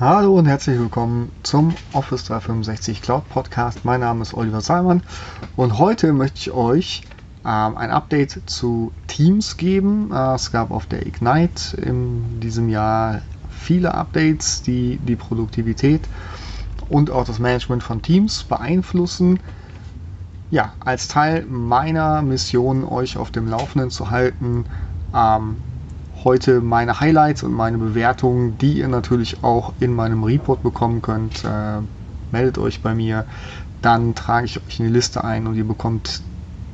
Hallo und herzlich willkommen zum Office 365 Cloud Podcast. Mein Name ist Oliver Salman und heute möchte ich euch ähm, ein Update zu Teams geben. Äh, es gab auf der Ignite in diesem Jahr viele Updates, die die Produktivität und auch das Management von Teams beeinflussen. Ja, als Teil meiner Mission, euch auf dem Laufenden zu halten, ähm, heute meine Highlights und meine Bewertungen, die ihr natürlich auch in meinem Report bekommen könnt. Äh, meldet euch bei mir, dann trage ich euch in die Liste ein und ihr bekommt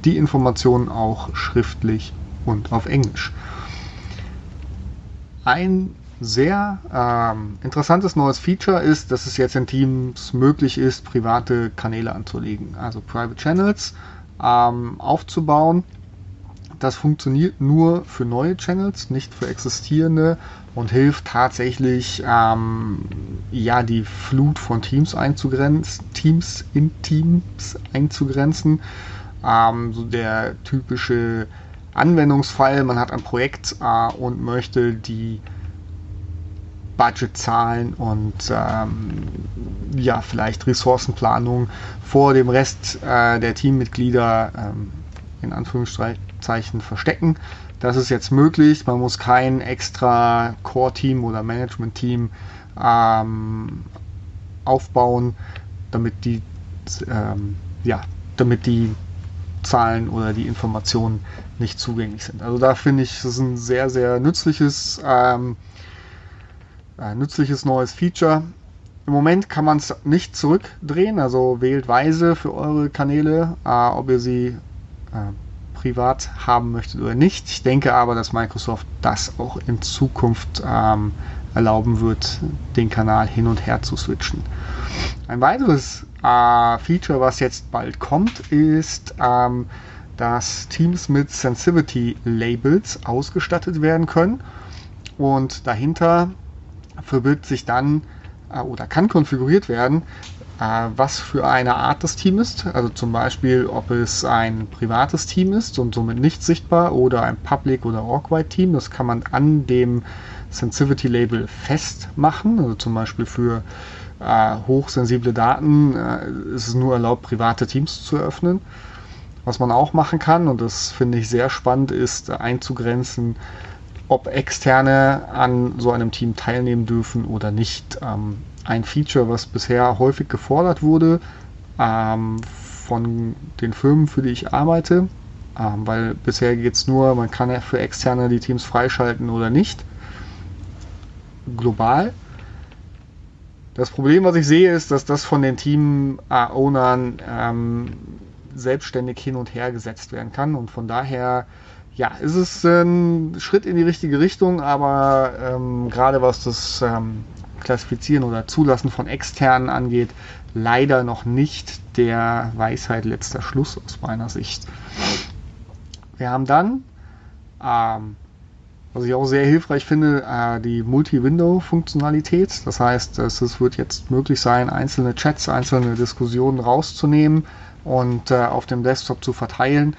die Informationen auch schriftlich und auf Englisch. Ein sehr ähm, interessantes neues Feature ist, dass es jetzt in Teams möglich ist, private Kanäle anzulegen, also Private Channels ähm, aufzubauen das funktioniert nur für neue Channels, nicht für existierende und hilft tatsächlich, ähm, ja, die Flut von Teams einzugrenzen, Teams in Teams einzugrenzen. Ähm, so der typische Anwendungsfall, man hat ein Projekt äh, und möchte die Budgetzahlen und ähm, ja, vielleicht Ressourcenplanung vor dem Rest äh, der Teammitglieder ähm, in Anführungsstrichen Zeichen verstecken. Das ist jetzt möglich. Man muss kein extra Core-Team oder Management-Team ähm, aufbauen, damit die, ähm, ja, damit die Zahlen oder die Informationen nicht zugänglich sind. Also da finde ich, das ist ein sehr, sehr nützliches, ähm, äh, nützliches neues Feature. Im Moment kann man es nicht zurückdrehen, also wählt weise für eure Kanäle, äh, ob ihr sie privat haben möchtet oder nicht. Ich denke aber, dass Microsoft das auch in Zukunft ähm, erlauben wird, den Kanal hin und her zu switchen. Ein weiteres äh, Feature, was jetzt bald kommt, ist, ähm, dass Teams mit Sensitivity Labels ausgestattet werden können und dahinter verbirgt sich dann äh, oder kann konfiguriert werden, äh, was für eine Art das Team ist. Also zum Beispiel, ob es ein privates Team ist und somit nicht sichtbar oder ein Public- oder Org-Wide-Team. Das kann man an dem Sensitivity-Label festmachen. Also zum Beispiel für äh, hochsensible Daten äh, ist es nur erlaubt, private Teams zu eröffnen. Was man auch machen kann, und das finde ich sehr spannend, ist einzugrenzen, ob Externe an so einem Team teilnehmen dürfen oder nicht. Ähm, ein Feature, was bisher häufig gefordert wurde ähm, von den Firmen, für die ich arbeite. Ähm, weil bisher geht es nur, man kann ja für Externe die Teams freischalten oder nicht. Global. Das Problem, was ich sehe, ist, dass das von den Team-Ownern ähm, selbstständig hin und her gesetzt werden kann. Und von daher, ja, ist es ein Schritt in die richtige Richtung, aber ähm, gerade was das ähm, Klassifizieren oder Zulassen von externen angeht, leider noch nicht der Weisheit letzter Schluss aus meiner Sicht. Wir haben dann, ähm, was ich auch sehr hilfreich finde, äh, die Multi-Window-Funktionalität. Das heißt, es wird jetzt möglich sein, einzelne Chats, einzelne Diskussionen rauszunehmen und äh, auf dem Desktop zu verteilen.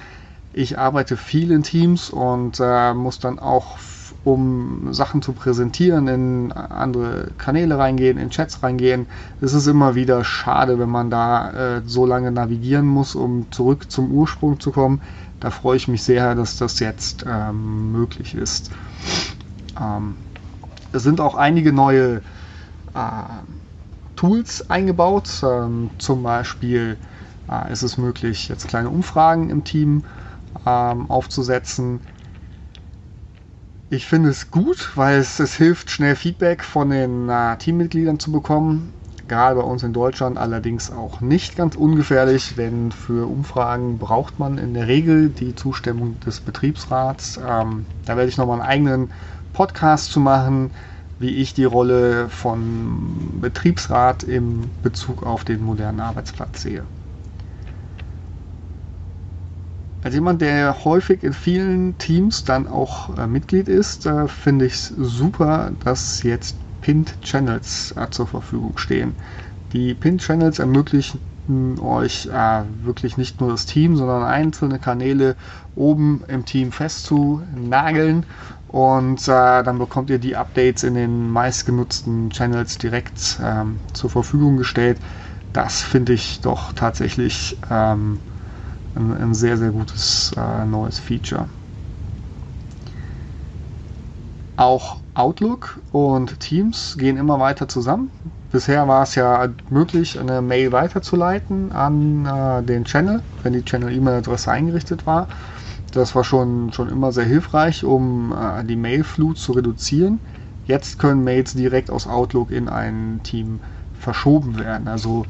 Ich arbeite viel in Teams und äh, muss dann auch um Sachen zu präsentieren, in andere Kanäle reingehen, in Chats reingehen. Es ist immer wieder schade, wenn man da äh, so lange navigieren muss, um zurück zum Ursprung zu kommen. Da freue ich mich sehr, dass das jetzt ähm, möglich ist. Ähm, es sind auch einige neue äh, Tools eingebaut. Ähm, zum Beispiel äh, ist es möglich, jetzt kleine Umfragen im Team ähm, aufzusetzen ich finde es gut, weil es, es hilft, schnell Feedback von den äh, Teammitgliedern zu bekommen. Gerade bei uns in Deutschland allerdings auch nicht ganz ungefährlich, denn für Umfragen braucht man in der Regel die Zustimmung des Betriebsrats. Ähm, da werde ich nochmal einen eigenen Podcast zu machen, wie ich die Rolle von Betriebsrat im Bezug auf den modernen Arbeitsplatz sehe. Als jemand, der häufig in vielen Teams dann auch äh, Mitglied ist, äh, finde ich es super, dass jetzt Pinned Channels äh, zur Verfügung stehen. Die Pinned Channels ermöglichen euch äh, wirklich nicht nur das Team, sondern einzelne Kanäle oben im Team festzunageln und äh, dann bekommt ihr die Updates in den meistgenutzten Channels direkt ähm, zur Verfügung gestellt. Das finde ich doch tatsächlich ähm, ein, ein, sehr, sehr gutes äh, neues Feature. Auch Outlook und Teams gehen immer weiter zusammen. Bisher war es ja möglich, eine Mail weiterzuleiten an äh, den Channel, wenn die Channel-E-Mail-Adresse eingerichtet war. Das war schon, schon immer sehr hilfreich, um äh, die Mailflut zu reduzieren. Jetzt können Mails direkt aus Outlook in ein Team verschoben werden. Also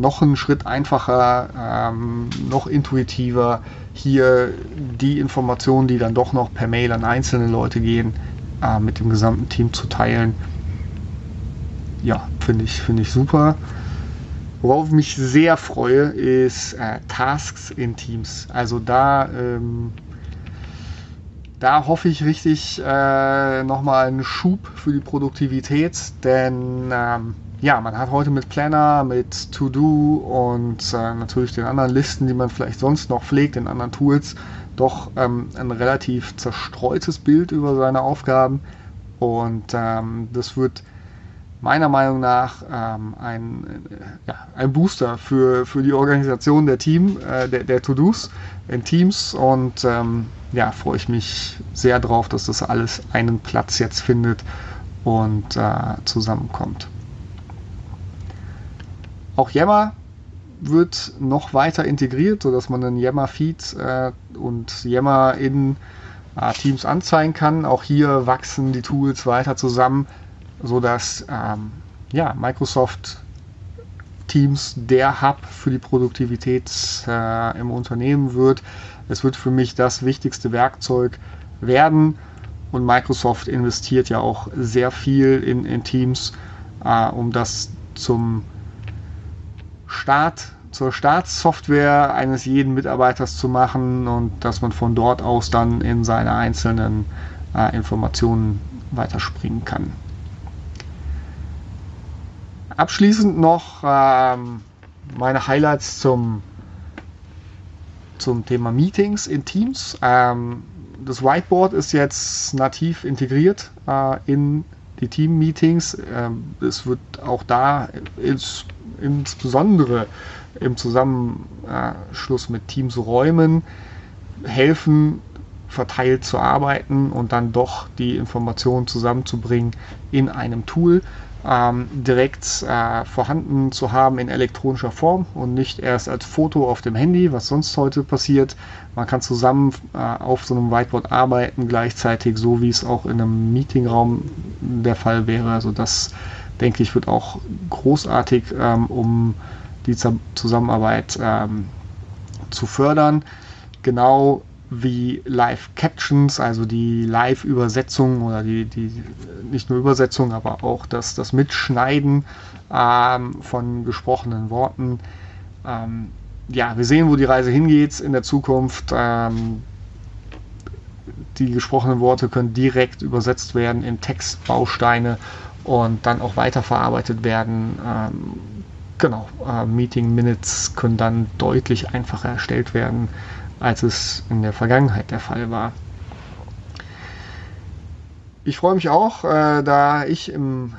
noch einen Schritt einfacher, ähm, noch intuitiver, hier die Informationen, die dann doch noch per Mail an einzelne Leute gehen, äh, mit dem gesamten Team zu teilen. Ja, finde ich, find ich super. Worauf ich mich sehr freue, ist äh, Tasks in Teams. Also da, ähm, da hoffe ich richtig äh, nochmal einen Schub für die Produktivität, denn ähm, ja, man hat heute mit Planner, mit To-Do und äh, natürlich den anderen Listen, die man vielleicht sonst noch pflegt, in anderen Tools, doch ähm, ein relativ zerstreutes Bild über seine Aufgaben. Und ähm, das wird meiner Meinung nach ähm, ein, ja, ein Booster für, für die Organisation der Team, äh, der, der To-Dos in Teams und ähm, ja, freue ich mich sehr drauf, dass das alles einen Platz jetzt findet und äh, zusammenkommt. Auch Yammer wird noch weiter integriert, sodass man einen Yammer-Feed äh, und Yammer in äh, Teams anzeigen kann. Auch hier wachsen die Tools weiter zusammen so dass ähm, ja, Microsoft Teams der Hub für die Produktivität äh, im Unternehmen wird. Es wird für mich das wichtigste Werkzeug werden und Microsoft investiert ja auch sehr viel in, in Teams, äh, um das zum Start, zur Startsoftware eines jeden Mitarbeiters zu machen und dass man von dort aus dann in seine einzelnen äh, Informationen weiterspringen kann. Abschließend noch ähm, meine Highlights zum, zum Thema Meetings in Teams. Ähm, das Whiteboard ist jetzt nativ integriert äh, in die Team-Meetings. Ähm, es wird auch da ins, insbesondere im Zusammenschluss mit Teams Räumen helfen, verteilt zu arbeiten und dann doch die Informationen zusammenzubringen in einem Tool ähm, direkt äh, vorhanden zu haben in elektronischer Form und nicht erst als Foto auf dem Handy, was sonst heute passiert. Man kann zusammen äh, auf so einem Whiteboard arbeiten, gleichzeitig so wie es auch in einem Meetingraum der Fall wäre. Also das denke ich wird auch großartig, ähm, um die Zusammenarbeit ähm, zu fördern. Genau wie Live-Captions, also die Live-Übersetzung oder die, die nicht nur Übersetzung, aber auch das, das Mitschneiden ähm, von gesprochenen Worten. Ähm, ja, wir sehen, wo die Reise hingeht in der Zukunft. Ähm, die gesprochenen Worte können direkt übersetzt werden in Textbausteine und dann auch weiterverarbeitet werden. Ähm, genau, äh, Meeting Minutes können dann deutlich einfacher erstellt werden als es in der Vergangenheit der Fall war. Ich freue mich auch, äh, da ich im,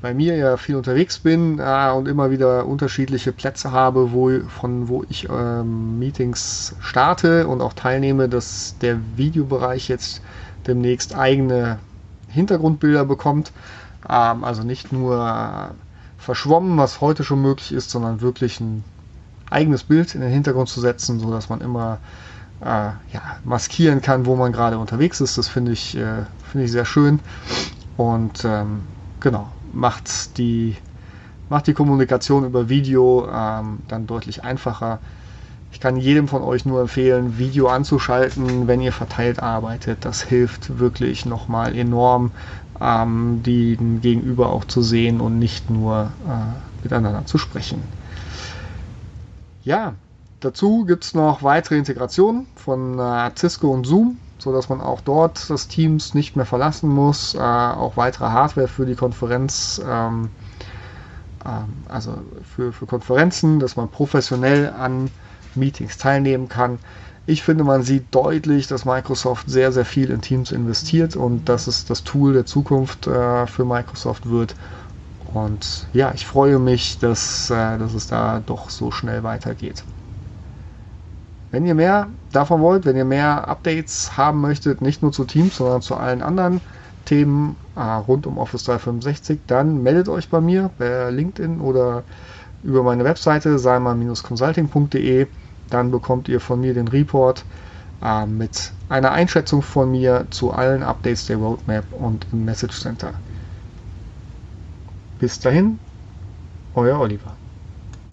bei mir ja viel unterwegs bin äh, und immer wieder unterschiedliche Plätze habe, wo, von wo ich ähm, Meetings starte und auch teilnehme, dass der Videobereich jetzt demnächst eigene Hintergrundbilder bekommt. Ähm, also nicht nur verschwommen, was heute schon möglich ist, sondern wirklich ein eigenes Bild in den Hintergrund zu setzen, so dass man immer äh, ja, maskieren kann, wo man gerade unterwegs ist. Das finde ich, äh, finde ich sehr schön und ähm, genau macht die macht die Kommunikation über Video ähm, dann deutlich einfacher. Ich kann jedem von euch nur empfehlen, Video anzuschalten, wenn ihr verteilt arbeitet. Das hilft wirklich nochmal enorm, ähm, den Gegenüber auch zu sehen und nicht nur äh, miteinander zu sprechen. Ja, dazu gibt es noch weitere Integrationen von äh, Cisco und Zoom, sodass man auch dort das Teams nicht mehr verlassen muss. Äh, auch weitere Hardware für die Konferenz, ähm, ähm, also für, für Konferenzen, dass man professionell an Meetings teilnehmen kann. Ich finde, man sieht deutlich, dass Microsoft sehr, sehr viel in Teams investiert und dass es das Tool der Zukunft äh, für Microsoft wird. Und ja, ich freue mich, dass, äh, dass es da doch so schnell weitergeht. Wenn ihr mehr davon wollt, wenn ihr mehr Updates haben möchtet, nicht nur zu Teams, sondern zu allen anderen Themen äh, rund um Office 365, dann meldet euch bei mir per LinkedIn oder über meine Webseite salman-consulting.de. Dann bekommt ihr von mir den Report äh, mit einer Einschätzung von mir zu allen Updates der Roadmap und im Message Center. Bis dahin, euer Oliver.